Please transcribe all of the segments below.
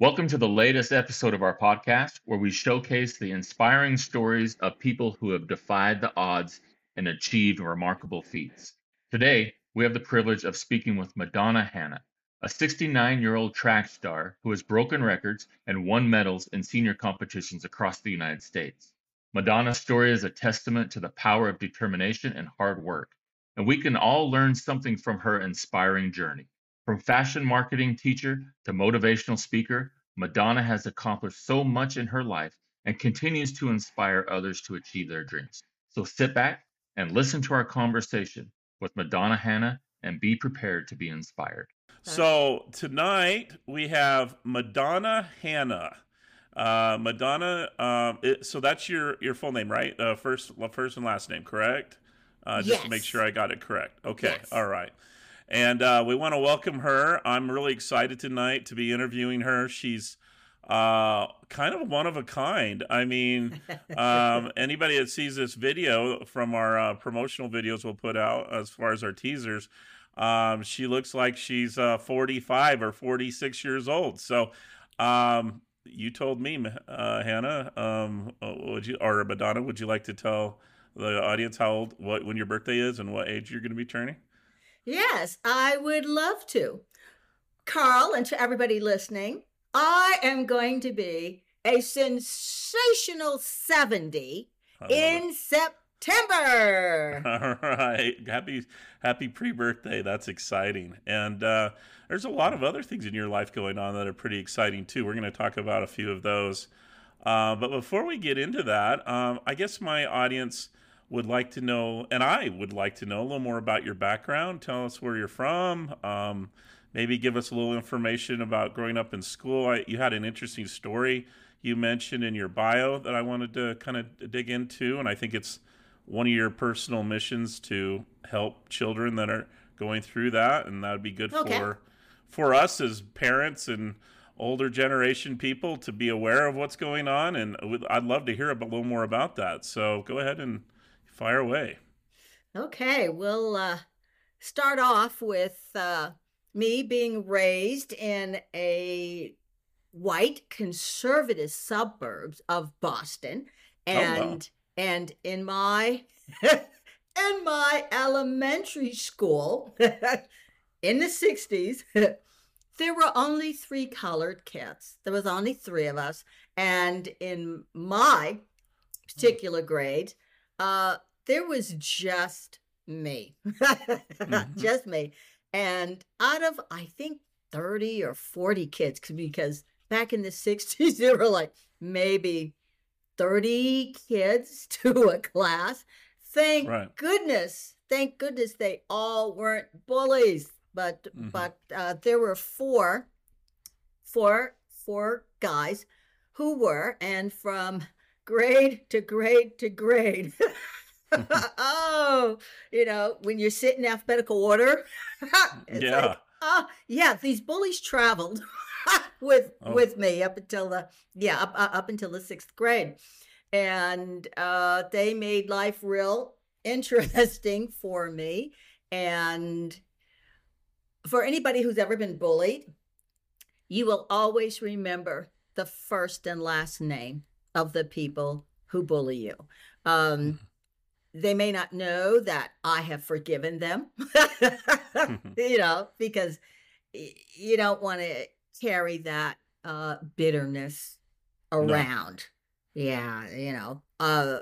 Welcome to the latest episode of our podcast, where we showcase the inspiring stories of people who have defied the odds and achieved remarkable feats. Today, we have the privilege of speaking with Madonna Hanna, a 69 year old track star who has broken records and won medals in senior competitions across the United States. Madonna's story is a testament to the power of determination and hard work, and we can all learn something from her inspiring journey. From fashion marketing teacher to motivational speaker, Madonna has accomplished so much in her life and continues to inspire others to achieve their dreams. So sit back and listen to our conversation with Madonna Hanna and be prepared to be inspired. So tonight we have Madonna Hanna. Uh, Madonna. Um, it, so that's your your full name, right? Uh, first first and last name, correct? Uh, just yes. to make sure I got it correct. Okay. Yes. All right. And uh, we want to welcome her. I'm really excited tonight to be interviewing her. She's uh, kind of one of a kind. I mean, um, anybody that sees this video from our uh, promotional videos we'll put out as far as our teasers, um, she looks like she's uh, 45 or 46 years old. So, um, you told me, uh, Hanna, um, uh, would you or Madonna, would you like to tell the audience how old, what, when your birthday is, and what age you're going to be turning? Yes, I would love to. Carl, and to everybody listening, I am going to be a sensational 70 I love in September. All right. Happy happy pre-birthday. That's exciting. And uh, there's a lot of other things in your life going on that are pretty exciting too. We're going to talk about a few of those. Uh, but before we get into that, um, I guess my audience would like to know, and I would like to know a little more about your background. Tell us where you're from. Um, maybe give us a little information about growing up in school. I, you had an interesting story you mentioned in your bio that I wanted to kind of dig into, and I think it's one of your personal missions to help children that are going through that, and that would be good Okay. for for us as parents and older generation people to be aware of what's going on. And I'd love to hear a little more about that. So go ahead and fire away. Okay, we'll uh, start off with uh, me being raised in a white conservative suburbs of Boston, Oh, wow. and and in my in my elementary school in the '60s. There were only three colored kids. There was only three of us. And in my particular grade, uh, there was just me. Mhm. just me. And out of, I think, 30 or 40 kids, 'cause- because back in the 60s, there were like maybe 30 kids to a class. Thank Right. goodness. Thank goodness they all weren't bullies. But Mhm. but uh, there were four, four, four guys who were, and from grade to grade to grade. oh, you know, when you sit in alphabetical order. yeah. like, oh, yeah, these bullies traveled with Oh. with me up until the yeah, up up up until the 6th grade. And uh they made life real interesting for me and for anybody who's ever been bullied, you will always remember the first and last name of the people who bully you. Um, they may not know that I have forgiven them, you know, because you don't want to carry that uh, bitterness around. Yeah, you know. Uh,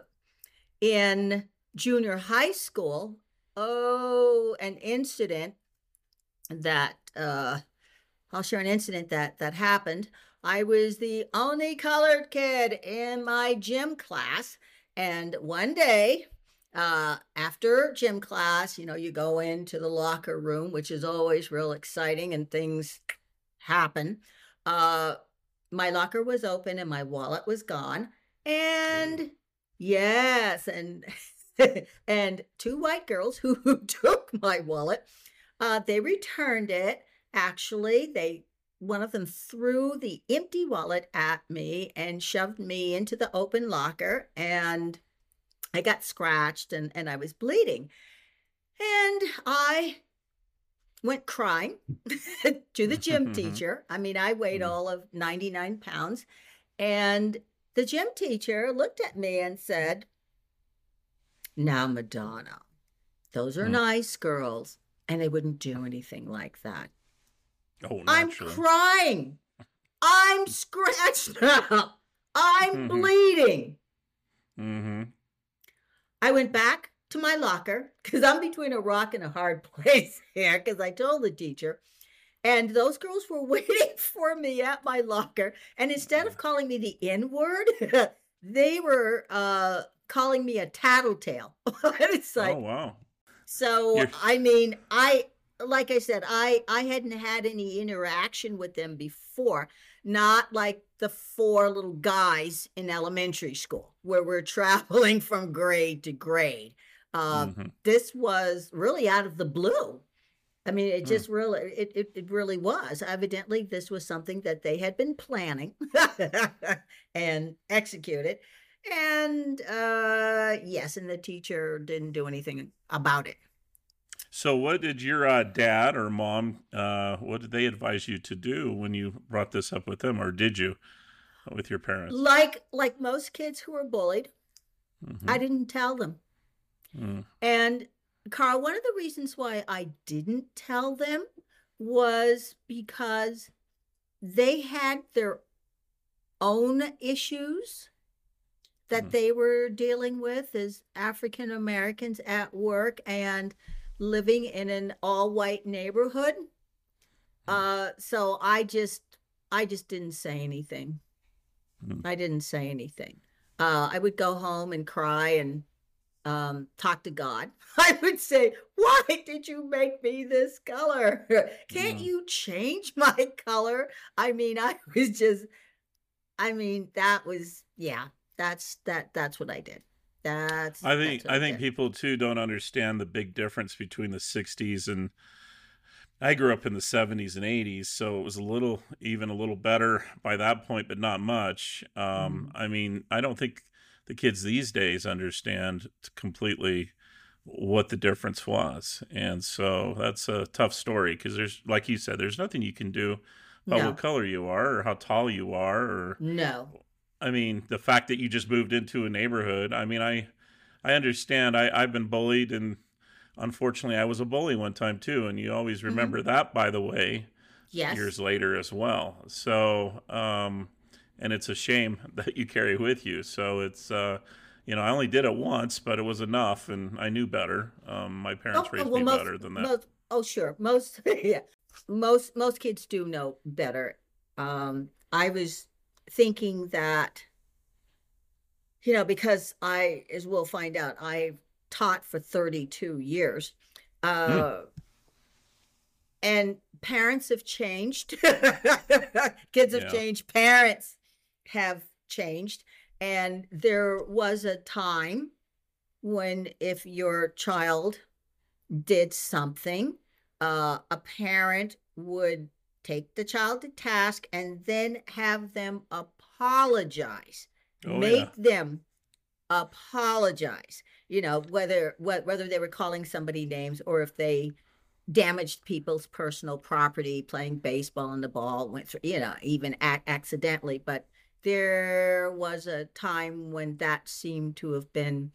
in junior high school, oh, an incident that uh, I'll share an incident that that happened. I was the only colored kid in my gym class, and one day, uh, after gym class, you know, you go into the locker room, which is always real exciting, and things happen. Uh, my locker was open and my wallet was gone, and yes, and and two white girls who, who took my wallet, uh, they returned it. Actually, they one of them threw the empty wallet at me and shoved me into the open locker, and I got scratched and, and I was bleeding. And I went crying to the gym teacher. I mean, I weighed Mm. all of 99 pounds. And the gym teacher looked at me and said, Now, Madonna, those are Mm. nice girls. And they wouldn't do anything like that. Oh, I'm naturally. crying. I'm scratched up. I'm Mhm. bleeding. mm-hmm. I went back to my locker because I'm between a rock and a hard place here because I told the teacher. And those girls were waiting for me at my locker. And instead of calling me the N word, they were uh, calling me a tattletale. it's like, oh wow. so You're- I mean, I like I said, I I hadn't had any interaction with them before, not like the four little guys in elementary school where we're traveling from grade to grade. Uh, Mhm. This was really out of the blue. I mean, it Hmm. just really, it, it, it really was. Evidently, this was something that they had been planning and executed. And uh, yes, and the teacher didn't do anything about it. So, what did your uh, dad or mom? Uh, what did they advise you to do when you brought this up with them, or did you with your parents? Like like most kids who are bullied, Mhm. I didn't tell them. Mm. And Carl, one of the reasons why I didn't tell them was because they had their own issues that Hmm. they were dealing with as African Americans at work and living in an all white neighborhood. Uh, so I just I just didn't say anything. Hmm. I didn't say anything. Uh, I would go home and cry and um, talk to God. I would say, Why did you make me this color? Can't Mm. you change my color? I mean, I was just, I mean, that was, yeah, that's that. That's what I did. That's. I think that's I think people too don't understand the big difference between the '60s and I grew up in the 70s and 80s, so it was a little, even a little better by that point, but not much. Um, I mean, I don't think the kids these days understand completely what the difference was. And so that's a tough story because there's, like you said, there's nothing you can do about No. what color you are or how tall you are or No. I mean, the fact that you just moved into a neighborhood. I mean, I I understand. I I've been bullied, and unfortunately, I was a bully one time too. And you always remember that, by the way, Yes. years later as well. So, um, and it's a shame that you carry with you. So it's. Uh, you know, I only did it once, but it was enough, and I knew better. Um, my parents raised me better than that. Most, oh, sure. Most, yeah, most most kids do know better. Um, I was thinking that, you know, because I, as we'll find out, I taught for 32 years, uh, and parents have changed. Kids have Yeah. changed. Parents have changed, and there was a time when if your child did something, uh, a parent would take the child to task and then have them apologize. Oh, Make yeah. them apologize. You know, whether wh- whether they were calling somebody names or if they damaged people's personal property playing baseball and the ball went through, you know, even ac- accidentally. But there was a time when that seemed to have been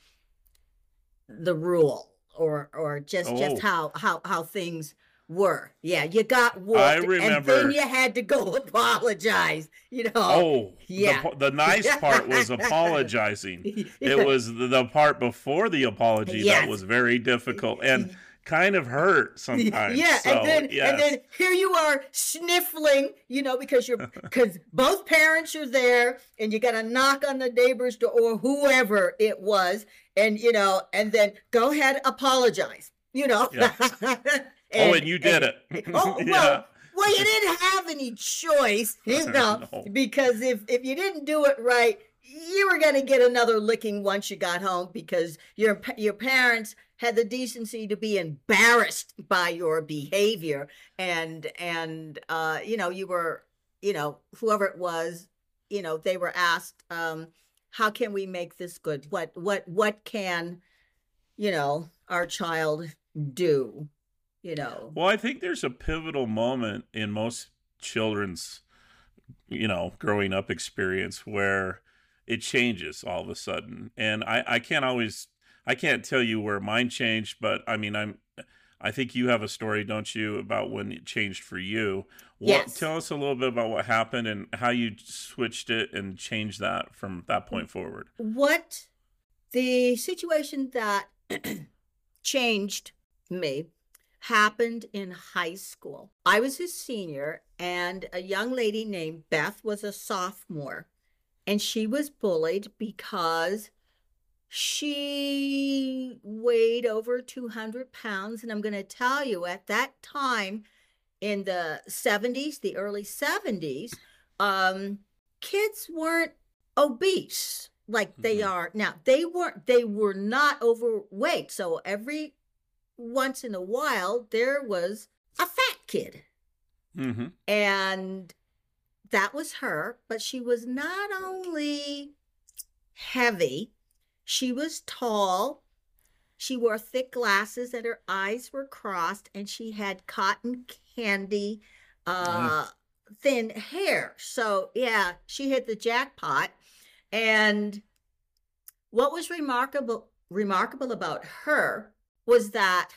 the rule or or just Oh. just how how how things were. Yeah, you got whooped I and then you had to go apologize, you know. Oh, yeah. The, the nice part was apologizing. It was the, the part before the apology Yes. that was very difficult and kind of hurt sometimes. Yeah, So, and then yes. and then here you are sniffling, you know, because you're because both parents are there, and you got to knock on the neighbor's door or whoever it was, and you know, and then go ahead, apologize, you know. Yeah. oh, and you did it. Oh Yeah. well, well, you didn't have any choice, you know, No. because if if you didn't do it right, you were going to get another licking once you got home because your your parents had the decency to be embarrassed by your behavior and and uh you know you were you know whoever it was you know they were asked um how can we make this good what what what can you know our child do you know. Well, I think there's a pivotal moment in most children's, you know, growing up experience where it changes all of a sudden. And I, I can't always, I can't tell you where mine changed, but I mean, I'm, I think you have a story, don't you, about when it changed for you? What, Yes. Tell us a little bit about what happened and how you switched it and changed that from that point forward. what the situation that changed me happened in high school. I was a senior, and a young lady named Beth was a sophomore, and she was bullied because she weighed over 200 pounds. And I'm going to tell you, at that time in the 70s, the early 70s, um, kids weren't obese like they Mhm. are now. They weren't, they were not overweight. So every once in a while, there was a fat kid. Mm-hmm. And that was her, but she was not only heavy, she was tall. She wore thick glasses and her eyes were crossed, and she had cotton candy, uh, thin hair. So, yeah, she hit the jackpot. And what was remarkable remarkable about her was that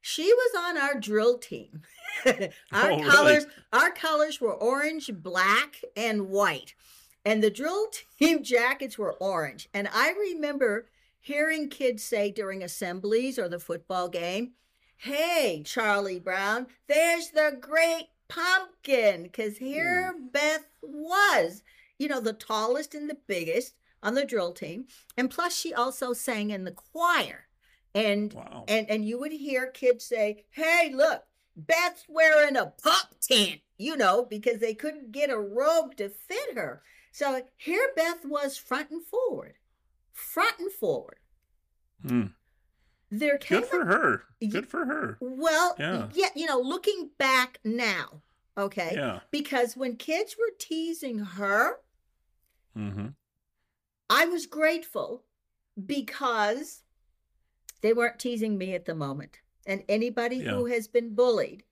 she was on our drill team. our Oh, really? colors our colors were orange, black, and white. And the drill team jackets were orange. And I remember hearing kids say during assemblies or the football game, Hey, Charlie Brown, there's the great pumpkin. Because here mm. Beth was, you know, the tallest and the biggest on the drill team. And plus, she also sang in the choir. And Wow. and and you would hear kids say, "Hey, look, Beth's wearing a pop tent," you know, because they couldn't get a robe to fit her. So here Beth was front and forward, front and forward. Hmm. There came Good for a, her. Good for her. well, Yeah. yeah, you know, looking back now, okay, Yeah. because when kids were teasing her, Mm-hmm. I was grateful because they weren't teasing me at the moment. And anybody who has been bullied,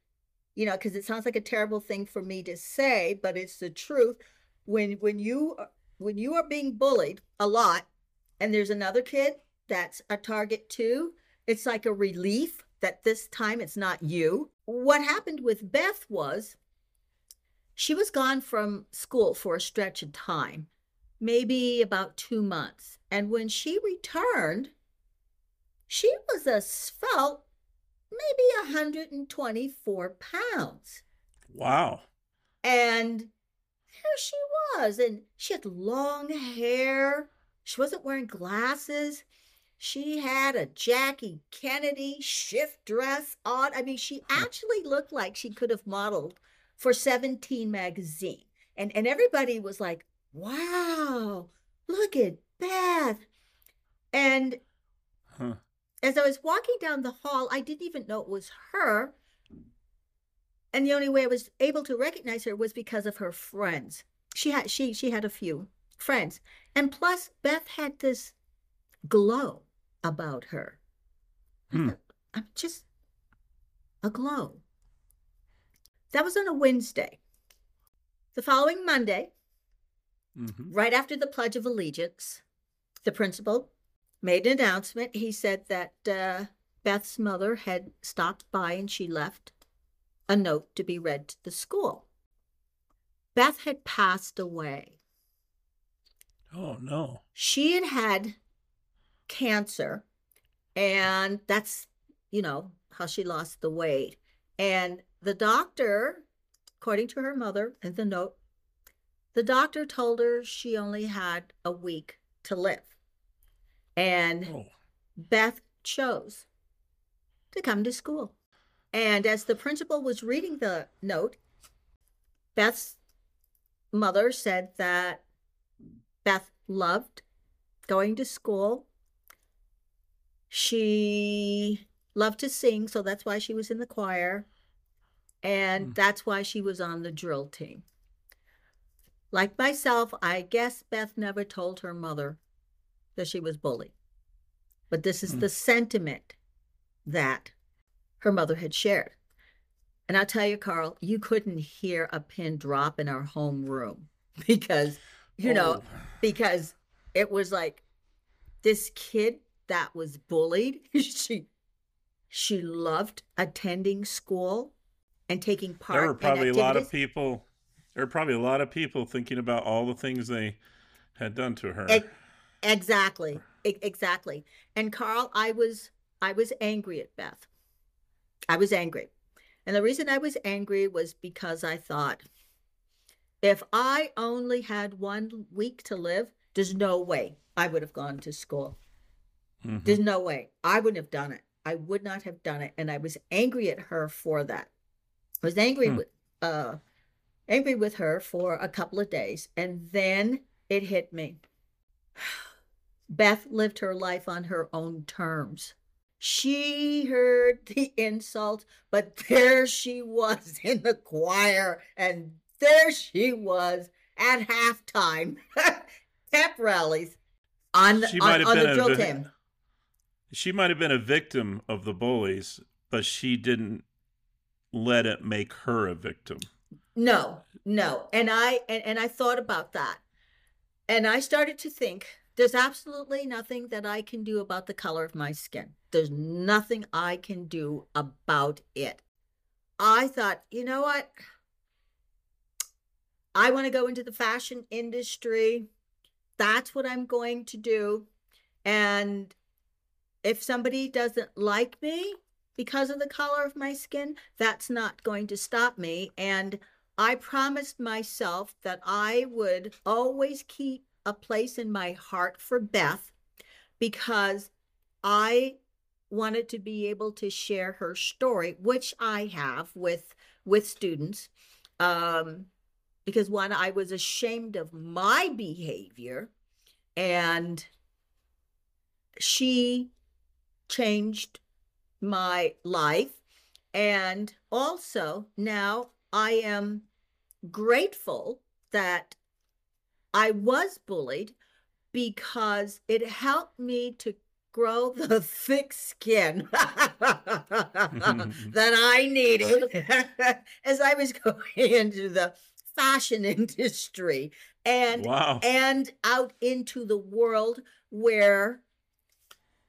you know, because it sounds like a terrible thing for me to say, but it's the truth. When when you when you are being bullied a lot, and there's another kid that's a target too, it's like a relief that this time it's not you. What happened with Beth was she was gone from school for a stretch of time maybe about two months. And when she returned, she was a svelte, maybe 124 pounds. Wow. And there she was. And she had long hair. She wasn't wearing glasses. She had a Jackie Kennedy shift dress on. I mean, she hmm. actually looked like she could have modeled for 17 magazine. And and everybody was like, wow, look at Beth. And Huh. As I was walking down the hall, I didn't even know it was her. And the only way I was able to recognize her was because of her friends. She had she she had a few friends. And plus Beth had this glow about her. Hmm. I'm just a glow. That was on a Wednesday. The following Monday, Mm-hmm. right after the Pledge of Allegiance, the principal made an announcement. He said that uh, Beth's mother had stopped by and she left a note to be read to the school. Beth had passed away. Oh no. She had had cancer, and that's, you know, how she lost the weight. And the doctor, according to her mother in the note, the doctor told her she only had a week to live. And Oh. Beth chose to come to school. And as the principal was reading the note, Beth's mother said that Beth loved going to school. She loved to sing, so that's why she was in the choir. And Hmm. that's why she was on the drill team. Like myself, I guess Beth never told her mother that she was bullied. But this is Hmm. the sentiment that her mother had shared. And I'll tell you, Carl, you couldn't hear a pin drop in our home room because, you know, Oh. because it was like this kid that was bullied. she she loved attending school and taking part. there were probably a lot of people. There were probably a lot of people thinking about all the things they had done to her. Ex- Exactly. Exactly. And Carl, I was I was angry at Beth. I was angry. And the reason I was angry was because I thought if I only had one week to live, there's no way I would have gone to school. Mhm. There's no way. I wouldn't have done it. I would not have done it. And I was angry at her for that. I was angry Hmm. with uh angry with her for a couple of days. And then it hit me. Beth lived her life on her own terms. She heard the insult, but there she was in the choir, and there she was at halftime, pep rallies on, She on, might have on been the drill team. She might have been a victim of the bullies, but she didn't let it make her a victim. No, no. And I and, and I thought about that. And I started to think there's absolutely nothing that I can do about the color of my skin. There's nothing I can do about it. I thought, you know what? I want to go into the fashion industry. That's what I'm going to do. And if somebody doesn't like me because of the color of my skin, that's not going to stop me. And I promised myself that I would always keep a place in my heart for Beth because I wanted to be able to share her story, which I have with with students. Um, because one, I was ashamed of my behavior, and she changed my life. And also now I am grateful that I was bullied because it helped me to grow the thick skin that I needed as I was going into the fashion industry and wow. and out into the world where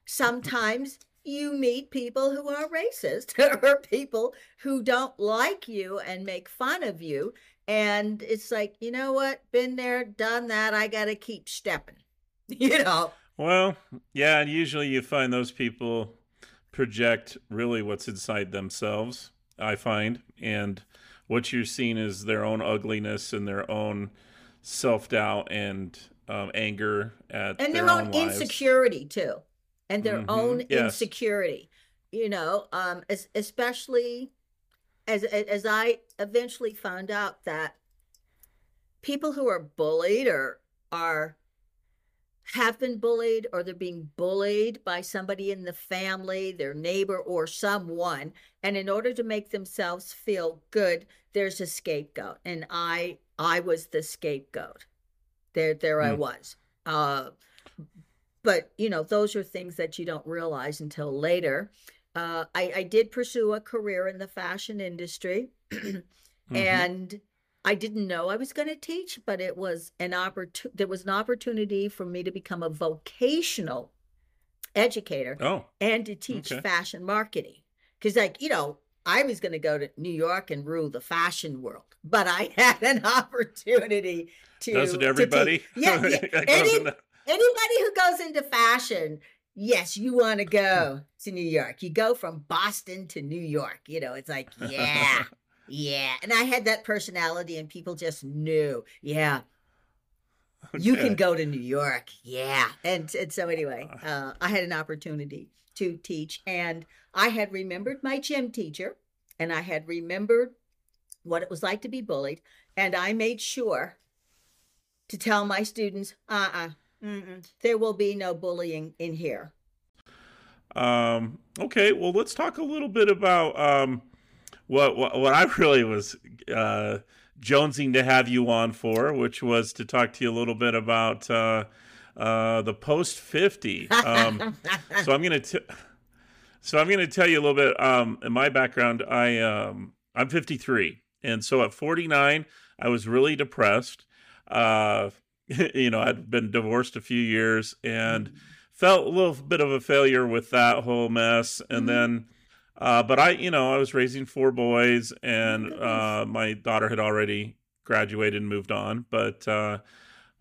sometimes you meet people who are racist or people who don't like you and make fun of you and it's like you know what been there done that i gotta keep stepping you know Well, yeah, and usually you find those people project really what's inside themselves, I find. And what you're seeing is their own ugliness and their own self doubt and um, anger at and their, their, own, lives. insecurity too and their Mhm, own yes. insecurity you know um especially as as i eventually found out that people who are bullied or are have been bullied or they're being bullied by somebody in the family their neighbor or someone and in order to make themselves feel good there's a scapegoat. And i i was the scapegoat. There there i Hmm. was. Uh but you know those are things that you don't realize until later uh, I, I did pursue a career in the fashion industry Mhm. and i didn't know i was going to teach but it was an opportunity there was an opportunity for me to become a vocational educator oh, and to teach okay. fashion marketing because like you know i was going to go to new york and rule the fashion world but i had an opportunity to doesn't to everybody? yeah, yeah. Any- anybody who goes into fashion yes you want to go to new york. You go from boston to new york you know it's like yeah yeah. And i had that personality and people just knew yeah. You can go to new york yeah. And, and so anyway uh, i had an opportunity to teach and i had remembered my gym teacher and i had remembered what it was like to be bullied and i made sure to tell my students uh-uh Mm-mm. There will be no bullying in here. Um, okay, well, let's talk a little bit about um, what, what what I really was uh, jonesing to have you on for, which was to talk to you a little bit about uh, uh, the post fifty. Um, so I'm gonna t- So I'm to tell you a little bit. Um, in my background, I um, I'm 53, and so at 49, I was really depressed. Uh, you know, I'd been divorced a few years and mm-hmm. felt a little bit of a failure with that whole mess. And mm-hmm. then, uh, but I, you know, I was raising four boys, and uh, my daughter had already graduated and moved on. But, uh,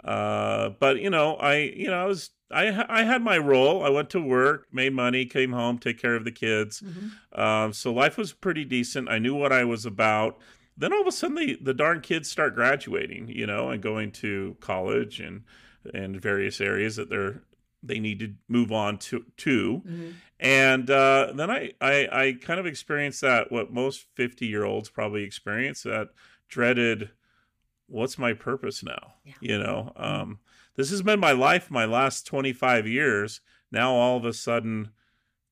uh, but you know, I, you know, I was I I had my role. I went to work, made money, came home, take care of the kids. Mm-hmm. Um, so life was pretty decent. I knew what I was about. Then all of a sudden, the the darn kids start graduating, you know, and going to college and and various areas that they're they need to move on to to. Mm-hmm. And uh, then I, I I kind of experienced that what most fifty year olds probably experience that dreaded what's my purpose now yeah. you know mm-hmm. um, this has been my life my last 25 years now all of a sudden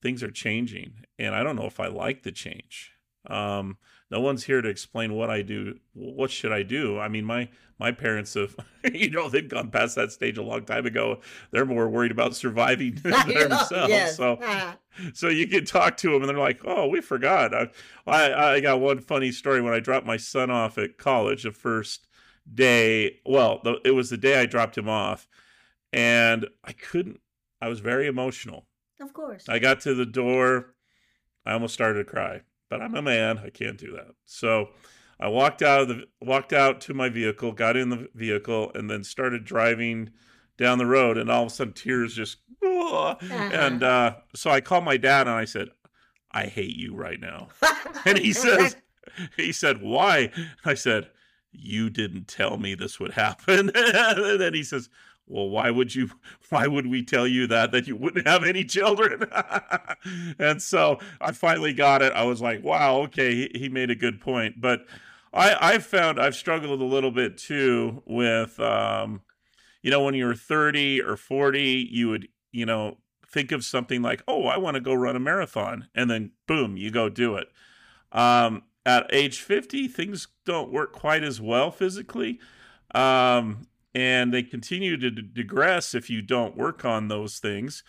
things are changing and i don't know if i like the change um, no one's here to explain what i do what should i do i mean my my parents have you know they've gone past that stage a long time ago they're more worried about surviving themselves yes. so so you can talk to them and they're like oh we forgot I, I i got one funny story when i dropped my son off at college the first day. Well, the, it was the day I dropped him off, and I couldn't. I was very emotional. Of course. I got to the door. I almost started to cry, but I'm a man. I can't do that. So I walked out of the walked out to my vehicle, got in the vehicle, and then started driving down the road. And all of a sudden, tears just. Uh-huh. And uh, so I called my dad and I said, "I hate you right now." and he says, "He said why?" I said you didn't tell me this would happen. and then he says, well, why would you, why would we tell you that, that you wouldn't have any children? and so I finally got it. I was like, wow, okay, he, he made a good point. But I, I've found I've struggled a little bit too with, um, you know, when you're 30 or 40, you would, you know, think of something like, oh, I want to go run a marathon. And then boom, you go do it. Um, at age 50, things don't work quite as well physically. Um, and they continue to digress if you don't work on those things.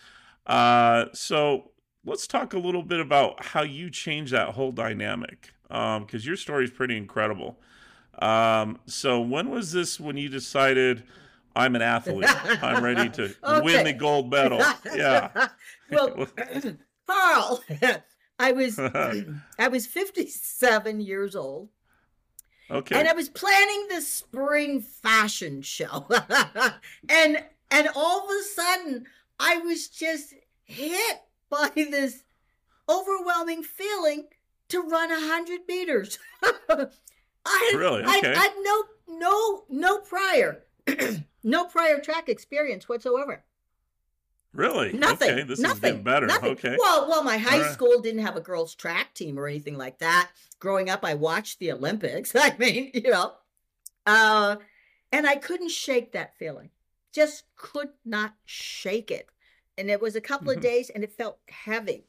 Uh, so let's talk a little bit about how you change that whole dynamic because um, your story is pretty incredible. Um, so when was this when you decided I'm an athlete? I'm ready to okay. win the gold medal. Yeah. well, Carl, I was I was 57 years old. Okay. And I was planning the spring fashion show. and and all of a sudden I was just hit by this overwhelming feeling to run a hundred meters. I really okay. I, I no no no prior no prior track experience whatsoever. Really? Nothing. Okay, this nothing, is getting better. Nothing. Okay. Well, well, my high right. school didn't have a girls' track team or anything like that. Growing up, I watched the Olympics. I mean, you know, uh, and I couldn't shake that feeling. Just could not shake it. And it was a couple mm-hmm. of days, and it felt heavy.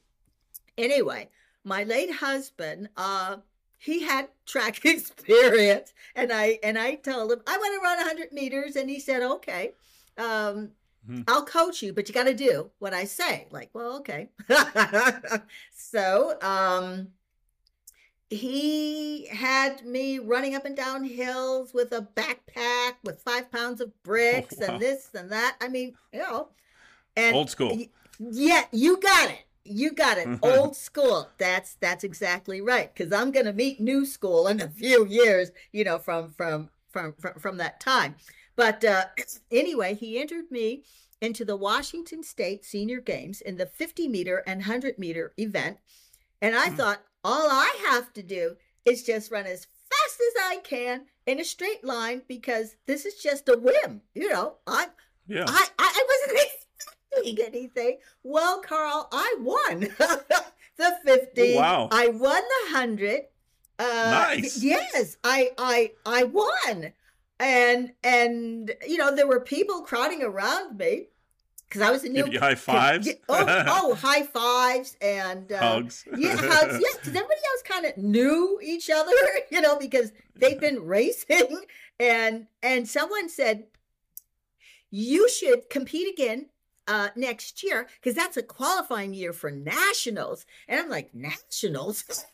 Anyway, my late husband, uh, he had track experience, and I and I told him I want to run 100 meters, and he said, okay. Um, Mm-hmm. I'll coach you, but you got to do what I say. Like, well, okay. so, um, he had me running up and down hills with a backpack with five pounds of bricks oh, wow. and this and that. I mean, you know, and old school. Yeah, you got it. You got it. old school. That's that's exactly right. Because I'm going to meet new school in a few years. You know, from from from from, from that time. But uh, anyway, he entered me into the Washington State Senior Games in the 50 meter and 100 meter event. And I mm. thought, all I have to do is just run as fast as I can in a straight line because this is just a whim. You know, I, yeah. I, I wasn't expecting anything. Well, Carl, I won the 50. Oh, wow. I won the 100. Uh, nice. Yes, I, I, I won and and you know there were people crowding around me because I was a new Give you high fives. oh, oh, high fives and uh, hugs. Yeah, hugs. Yeah, because everybody else kind of knew each other, you know, because they've been racing. And and someone said, "You should compete again uh, next year because that's a qualifying year for nationals. And I'm like, nationals?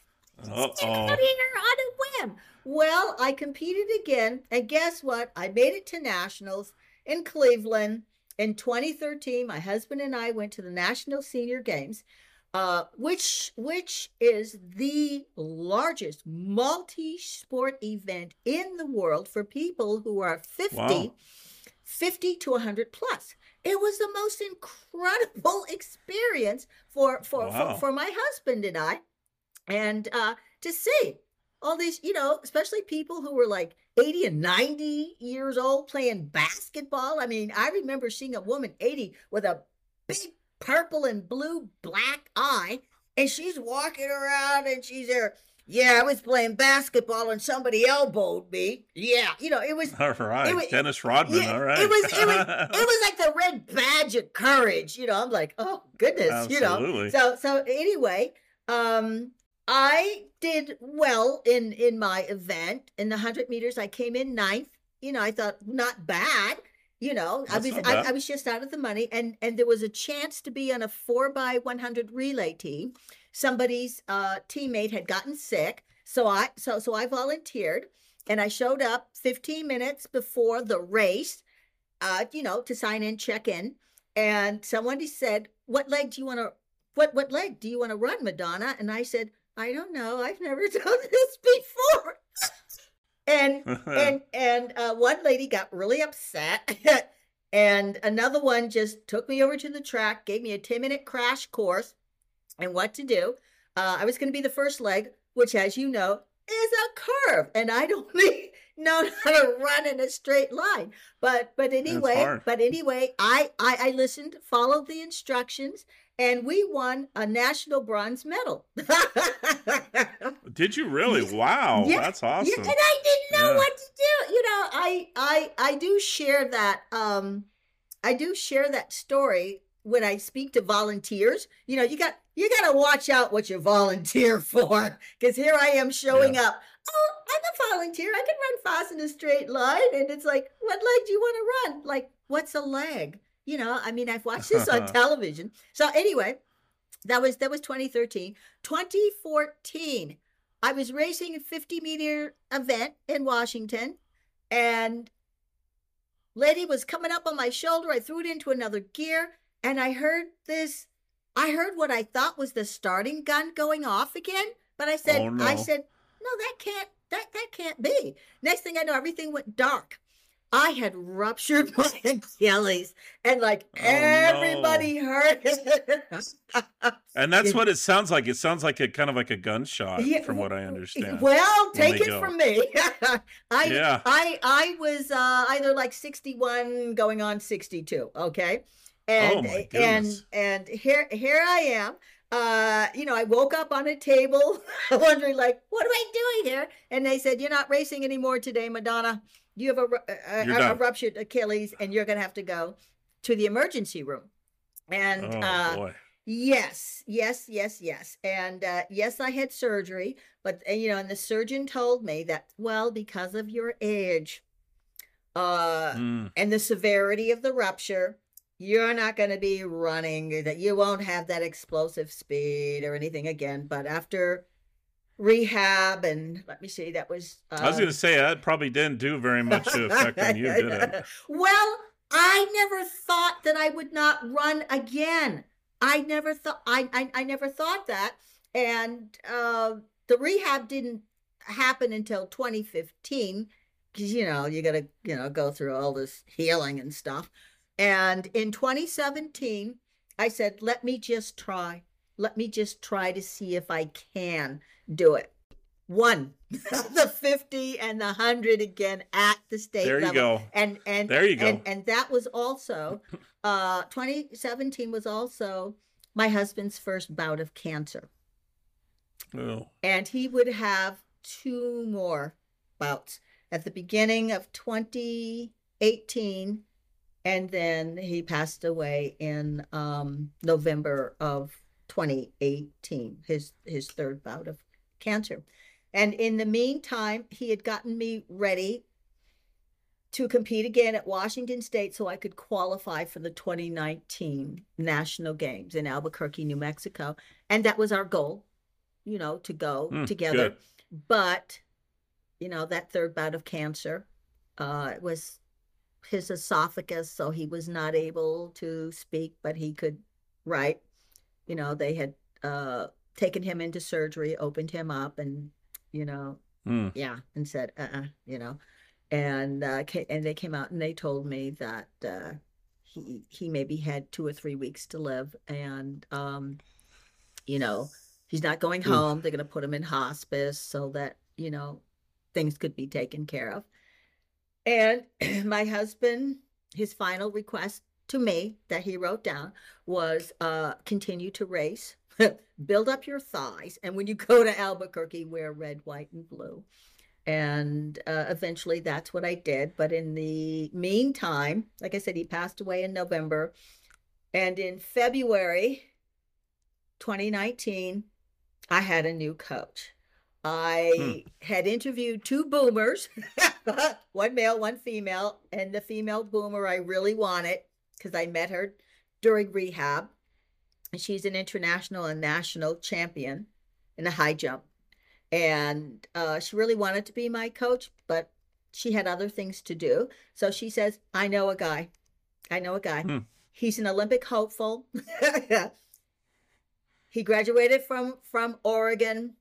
Uh-oh. out here on a whim. Well, I competed again, and guess what? I made it to nationals in Cleveland in 2013. My husband and I went to the National Senior Games, uh, which which is the largest multi-sport event in the world for people who are 50, Wow. 50 to 100 plus. It was the most incredible experience for for, Wow. for, for my husband and I and uh, to see all these, you know, especially people who were like 80 and 90 years old playing basketball. I mean, I remember seeing a woman 80 with a big purple and blue black eye, and she's walking around and she's there. Yeah, I was playing basketball and somebody elbowed me. Yeah, you know, it was All right, It was- Dennis Rodman. yeah, all right, it was it was it was like the red badge of courage. You know, I'm like, oh goodness, you know. So so anyway, um, I did well in in my event in the hundred meters. I came in ninth. You know, I thought not bad. You know, I was I. I was just out of the money, and and there was a chance to be on a four by one hundred relay team. Somebody's uh, teammate had gotten sick, so I so so I volunteered, and I showed up fifteen minutes before the race. Uh, you know, to sign in, check in, and somebody said, "What leg do you want to? What what leg do you want to run, Madonna?" And I said, "I don't know. I've never done this before." and and and uh, one lady got really upset and another one just took me over to the track gave me a 10 minute crash course. And what to do? Uh, i was going to be the first leg which as you know is a curve. And i don't really know how to run in a straight line. But but anyway but anyway I, I i listened followed the instructions and we won a national bronze medal Did you really? Wow, Yeah, that's yeah, awesome. and I didn't know Yeah. what to do. You know, I I I do share that um I do share that story when I speak to volunteers. You know, you got you got to watch out what you volunteer for cuz here I am showing up. Oh, I'm a volunteer. I can run fast in a straight line and it's like, "What leg do you want to run?" Like, "What's a leg?" You know, I mean, I've watched this on television. So anyway, that was that was 2013. 2014 I was racing a 50 meter event in Washington, and lady was coming up on my shoulder. I threw it into another gear, and I heard this. I heard what I thought was the starting gun going off again, but I said, Oh, no. I said, no, that can't, that that can't be. Next thing I know, everything went dark. I had ruptured my Achilles, and like Oh, no. everybody heard it. And that's what it sounds like. It sounds like a kind of like a gunshot, Yeah, from what I understand. Well, take it go. from me. I Yeah. I I was uh, either like 61 going on 62, okay? And Oh, my and and here here I am. Uh, you know, I woke up on a table wondering like, what am I doing here? And they said, "You're not racing anymore today, Madonna. You have a, a, a, a ruptured Achilles and you're going to have to go to the emergency room." And oh uh boy. Yes, yes, yes, yes. And uh, yes, I had surgery, but uh, you know, and the surgeon told me that, well, because of your age uh, Mm. and the severity of the rupture, you're not going to be running, that you won't have that explosive speed or anything again. But after rehab, and let me see, that was. Uh, I was going to say that probably didn't do very much to affect on you, did it? Well, I never thought that I would not run again. I never thought I, I I never thought that, and uh, the rehab didn't happen until 2015 because you know you got to you know go through all this healing and stuff. And in 2017, I said, "Let me just try. Let me just try to see if I can do it." One, the 50 and the 100 again at the state There you level go. and and There you go. and, and that was also uh 2017 was also my husband's first bout of cancer Oh, and he would have two more bouts at the beginning of 2018 and then he passed away in um November of 2018 his his third bout of cancer and in the meantime he had gotten me ready to compete again at Washington State so I could qualify for the 2019 National Games in Albuquerque, New Mexico. And that was our goal, you know, to go Mm, together. good. But, you know, that third bout of cancer uh, it was his esophagus, so he was not able to speak, but he could write. You know, they had uh, taken him into surgery, opened him up, and, you know, Mm. yeah, and said, uh-uh, you know, and uh, and they came out and they told me that uh, he he maybe had two or three weeks to live, and um, you know, he's not going Oof. home. They're going to put him in hospice so that you know things could be taken care of. And my husband, his final request to me that he wrote down was uh, continue to race, build up your thighs, and when you go to Albuquerque, wear red, white, and blue. And uh, eventually that's what I did. But in the meantime, like I said, he passed away in November. And in February 2019, I had a new coach. I had interviewed two boomers, one male, one female, and the female boomer I really wanted because I met her during rehab. And she's an international and national champion in the high jump. And uh, she really wanted to be my coach, but she had other things to do. So she says, I know a guy. I know a guy. Hmm. He's an Olympic hopeful. he graduated from from Oregon.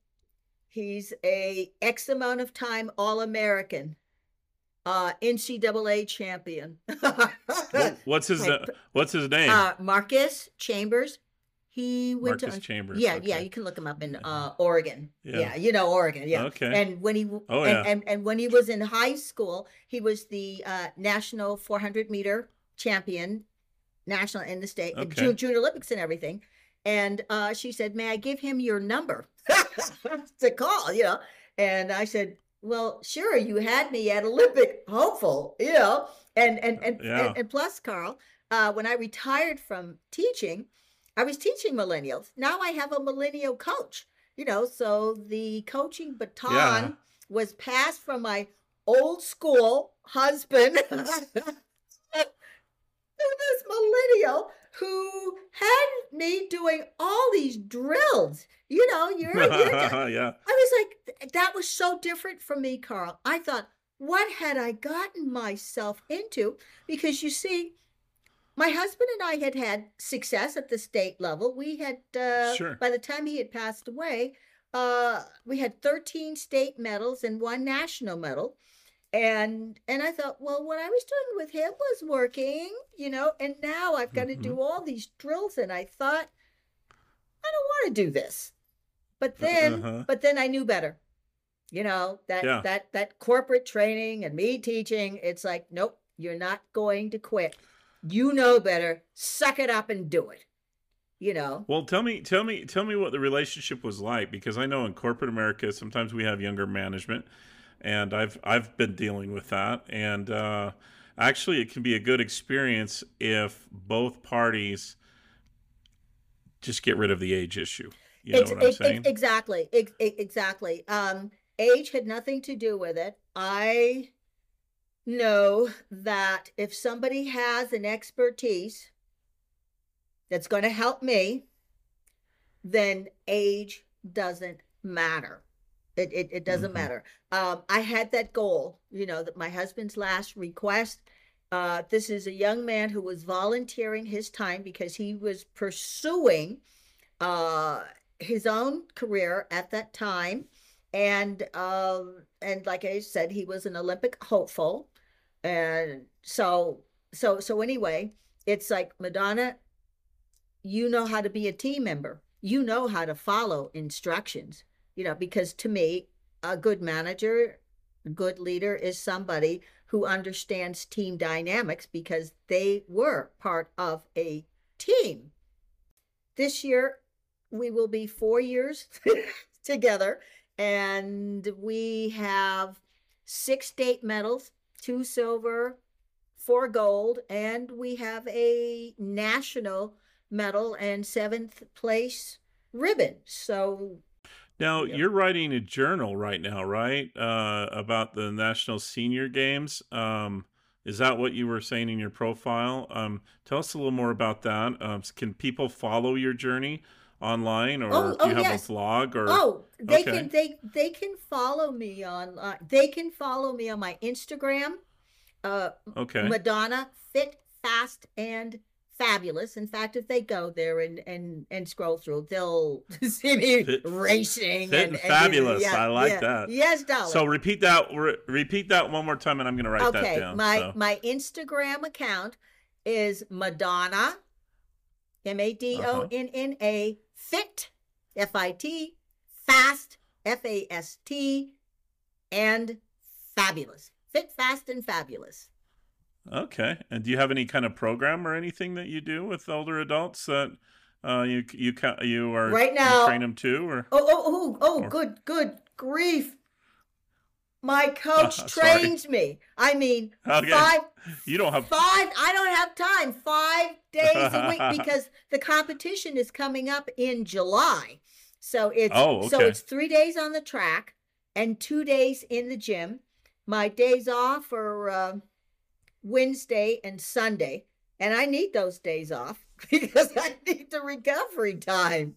He's a X amount of time All American, uh, NCAA champion. What's his uh, What's his name? uh, Marcus Chambers. He went Marcus to Chambers. yeah, yeah. You can look him up in uh, Oregon. Yeah. Yeah. you know Oregon. Yeah. Okay. And when he Oh, and, yeah. and and when he was in high school, he was the uh, national 400 meter champion, national in the state, Okay. June, June Olympics and everything. And uh, she said, "May I give him your number to call?" You know. And I said, "Well, sure. You had me at Olympic hopeful, you know." And and and Yeah. and, and plus, Carl, uh, when I retired from teaching, I was teaching millennials. Now I have a millennial coach. You know, so the coaching baton Yeah. was passed from my old school husband to this millennial who had me doing all these drills. You know, you're, you're yeah. I was like, th- that was so different from me, Carl. I thought, what had I gotten myself into? Because you see, my husband and I had had success at the state level. We had, uh, Sure. by the time he had passed away, uh, we had 13 state medals and one national medal. And and I thought, well, what I was doing with him was working, you know, and now I've got to do all these drills. And I thought, I don't want to do this. But then, Uh-huh. but then I knew better. You know, that Yeah. that that corporate training and me teaching, it's like, nope, you're not going to quit. You know better. Suck it up and do it. You know. Well, tell me, tell me, tell me what the relationship was like because I know in corporate America sometimes we have younger management, and I've I've been dealing with that, and uh, actually it can be a good experience if both parties just get rid of the age issue. You know Ex- what I'm ex- ex- saying? exactly. Ex- ex- exactly. Um, age had nothing to do with it. I know that if somebody has an expertise that's going to help me, then age doesn't matter. It, it, it doesn't Mhm. matter. Um, I had that goal, you know, that my husband's last request. Uh, this is a young man who was volunteering his time because he was pursuing uh, his own career at that time, and um, and like I said, he was an Olympic hopeful, and so so so anyway, it's like Madonna, you know how to be a team member. You know how to follow instructions. You know because to me, a good manager, good leader is somebody who understands team dynamics because they were part of a team. This year, we will be four years together, and we have six state medals, two silver, four gold, and we have a national medal and seventh place ribbon. So Now Yep. you're writing a journal right now, right? Uh, about the National Senior Games. Um, Is that what you were saying in your profile? Um, tell us a little more about that. Um, can people follow your journey online, or Oh, do oh you have yes. a vlog? Or Oh, they Okay. can they they can follow me on uh, they can follow me on my Instagram, uh, okay, Madonna Fit Fast and Fabulous. In fact, if they go there and and and scroll through, they'll see me Fit- racing Fit and, and Fabulous. I like yeah. that. Yes, darling. so repeat that. Re- repeat that one more time, and I'm going to write that okay, down. my so. my Instagram account is Madonna, M A D O N N A Fit, F I T, Fast, F A S T, and Fabulous. Fit, Fast, and Fabulous. Okay. And do you have any kind of program or anything that you do with older adults that uh, you you you are Right you now- train them to or Oh, oh, oh, oh, Or- good, good grief. My coach Sorry. trains me. I mean, Okay. five, you don't have five, I don't have time. Five days a week because the competition is coming up in July. So it's Oh, so it's three days on the track and two days in the gym. My days off are uh, Wednesday and Sunday, and I need those days off because I need the recovery time.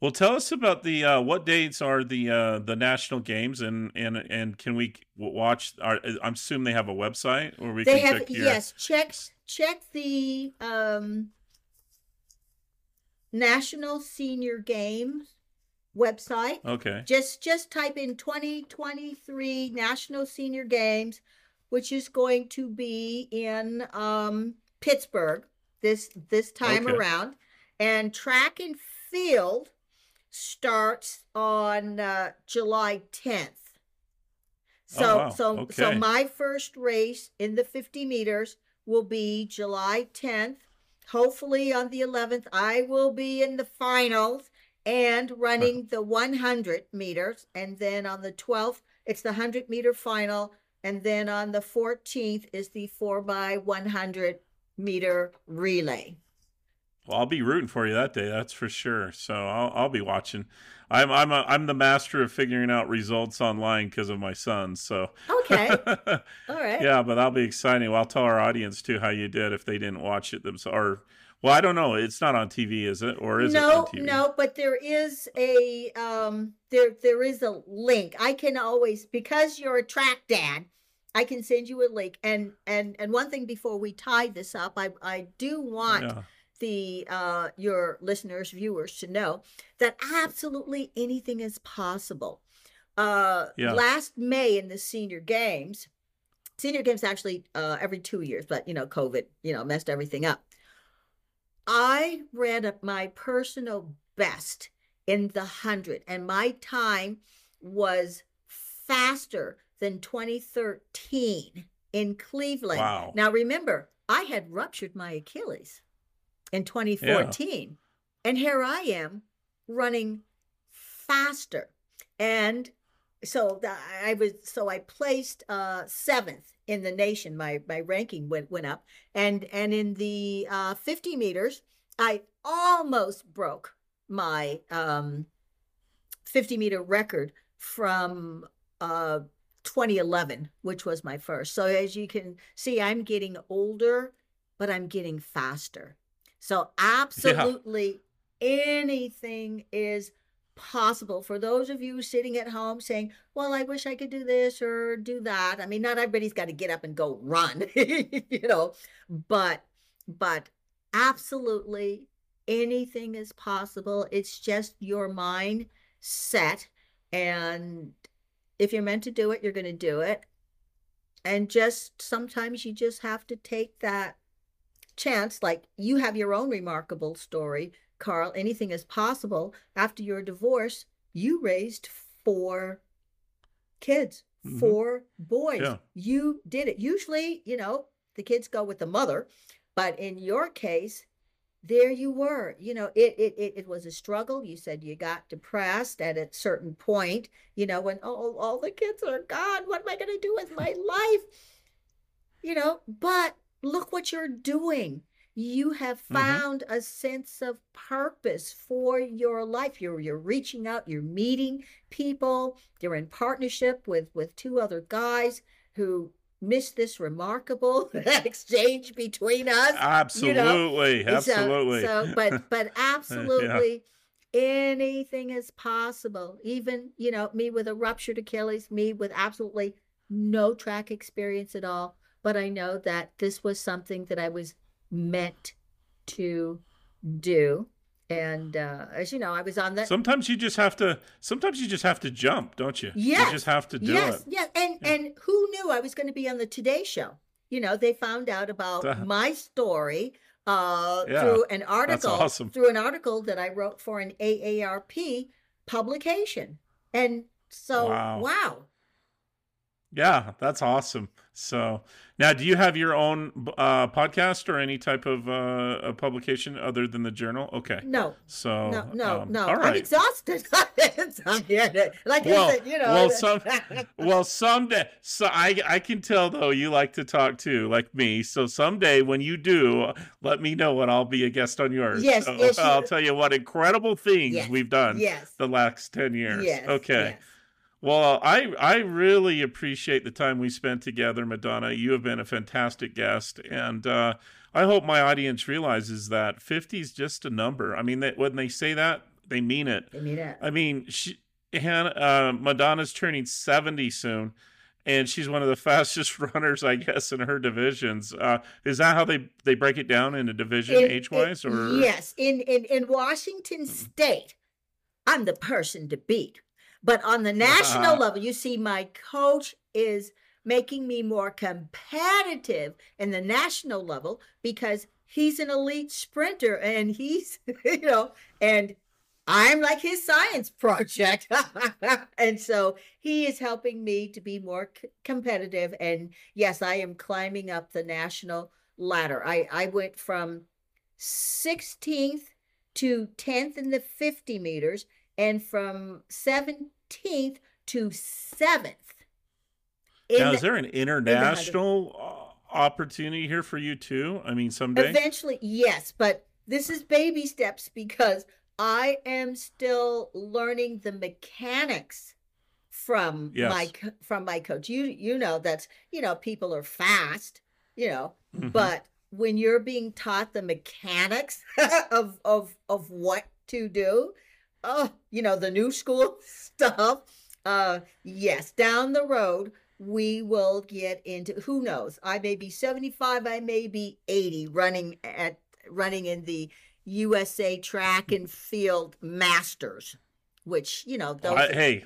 Well, tell us about the uh, what dates are the uh, the national games and and and can we watch? Our, I'm assuming they have a website or we they can have check your. yes check check the um national senior games website Okay. just just type in 2023 national senior games which is going to be in um pittsburgh this this time Okay. around and track and field starts on uh, july 10th so Oh, wow. so so my first race in the 50 meters will be july 10th hopefully on the 11th i will be in the finals and running the 100 meters. And then on the 12th it's the 100 meter final. And then on the 14th is the 4 by 100 meter relay Well, I'll be rooting for you that day. That's for sure. So I'll I'll be watching. I'm I'm a, I'm the master of figuring out results online because of my son. So okay all right yeah, but that'll be exciting. Well, I'll tell our audience too how you did if they didn't watch it themselves. Or well, I don't know. It's not on TV, is it? Or is it no no but there is a um there there is a link i can always because you're a track dad i can send you a link and and and one thing before we tie this up i i do want Yeah. The uh your listeners viewers to know that absolutely anything is possible uh Yeah. last may in the senior games senior games actually uh every two years but you know covid you know messed everything up i ran up my personal best in the hundred and my time was faster than 2013 in cleveland Wow. now remember i had ruptured my achilles in 2014 and here i am running faster. And so i was so i placed uh seventh in the nation. My my ranking went went up. And and in the uh 50 meters i almost broke my um 50 meter record from uh 2011 which was my first. So as you can see i'm getting older but i'm getting faster so absolutely anything is possible for those of you sitting at home saying, Well, I wish I could do this or do that. I mean, not everybody's got to get up and go run, you know, but but absolutely anything is possible. It's just your mind set and if you're meant to do it, you're going to do it. And just sometimes you just have to take that chance like you have your own remarkable story Carl, anything is possible. After your divorce, you raised four kids, Mhm. four boys. Yeah. You did it. Usually, you know, the kids go with the mother, but in your case, there you were. You know, it it it, it was a struggle. You said you got depressed at a certain point, you know, when oh all the kids are gone. What am I gonna do with my life? You know, but look what you're doing you have Mhm. found a sense of purpose for your life you're you're reaching out you're meeting people you're in partnership with with two other guys who missed this remarkable exchange between us. Absolutely, you know? absolutely. So, so, but but absolutely yeah. anything is possible. Even, you know, me with a ruptured Achilles, me with absolutely no track experience at all. But I know that this was something that I was meant to do and uh, as you know, I was on that. Sometimes you just have to. Sometimes you just have to jump, don't you? Yes. You just have to do yes, it. Yes. And yeah. and who knew I was going to be on the Today Show? You know, they found out about uh, my story uh, yeah, through an article. Awesome. Through an article that I wrote for an AARP publication, and so wow. wow. Yeah, that's awesome. So now, do you have your own uh, podcast or any type of uh, publication other than the journal? Okay. No. So no, no, um, no. All right. I'm exhausted. like well, said, you know. Well, some, well, someday. So I, I can tell though you like to talk too, like me. So someday when you do, let me know and I'll be a guest on yours. Yes. So yes I'll tell you what incredible things yes, we've done. Yes. The last ten years. Yes. Okay. Yes. Well, I I really appreciate the time we spent together, Madonna. You have been a fantastic guest, and uh, I hope my audience realizes that 50 is just a number. I mean, they, when they say that, they mean it. They mean it. I mean, she, Hanna, uh, Madonna's turning 70 soon, and she's one of the fastest runners, I guess, in her divisions. Uh, is that how they, they break it down in a division age wise? Or yes, in in in Washington State, I'm the person to beat. But on the national uh-huh. level, you see, my coach is making me more competitive in the national level because he's an elite sprinter and he's, you know, and I'm like his science project. and so he is helping me to be more c- competitive. And yes, I am climbing up the national ladder. I, I went from 16th to 10th in the 50 meters and from 17th to 7th. Now, is there an international the opportunity here for you too? I mean, someday? Eventually, yes, but this is baby steps because I am still learning the mechanics from yes. my from my coach. You you know that's you know people are fast, you know, mm-hmm. but when you're being taught the mechanics of of of what to do, oh, you know, the new school stuff. Uh, yes, down the road, we will get into who knows. I may be 75, I may be 80 running at running in the USA track and field masters, which, you know, those I, hey,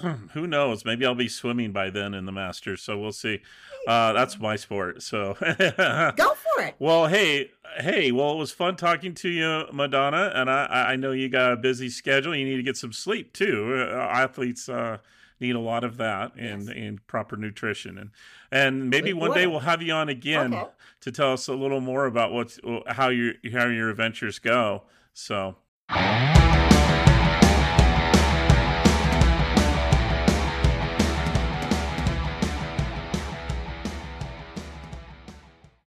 who knows? Maybe I'll be swimming by then in the Masters, so we'll see. Uh, that's my sport. So go for it. Well, hey, hey, well, it was fun talking to you, Madonna, and I, I know you got a busy schedule. You need to get some sleep too. Uh, athletes uh, need a lot of that and yes. and proper nutrition, and and maybe one day we'll have you on again okay. to tell us a little more about what's how your how your adventures go. So.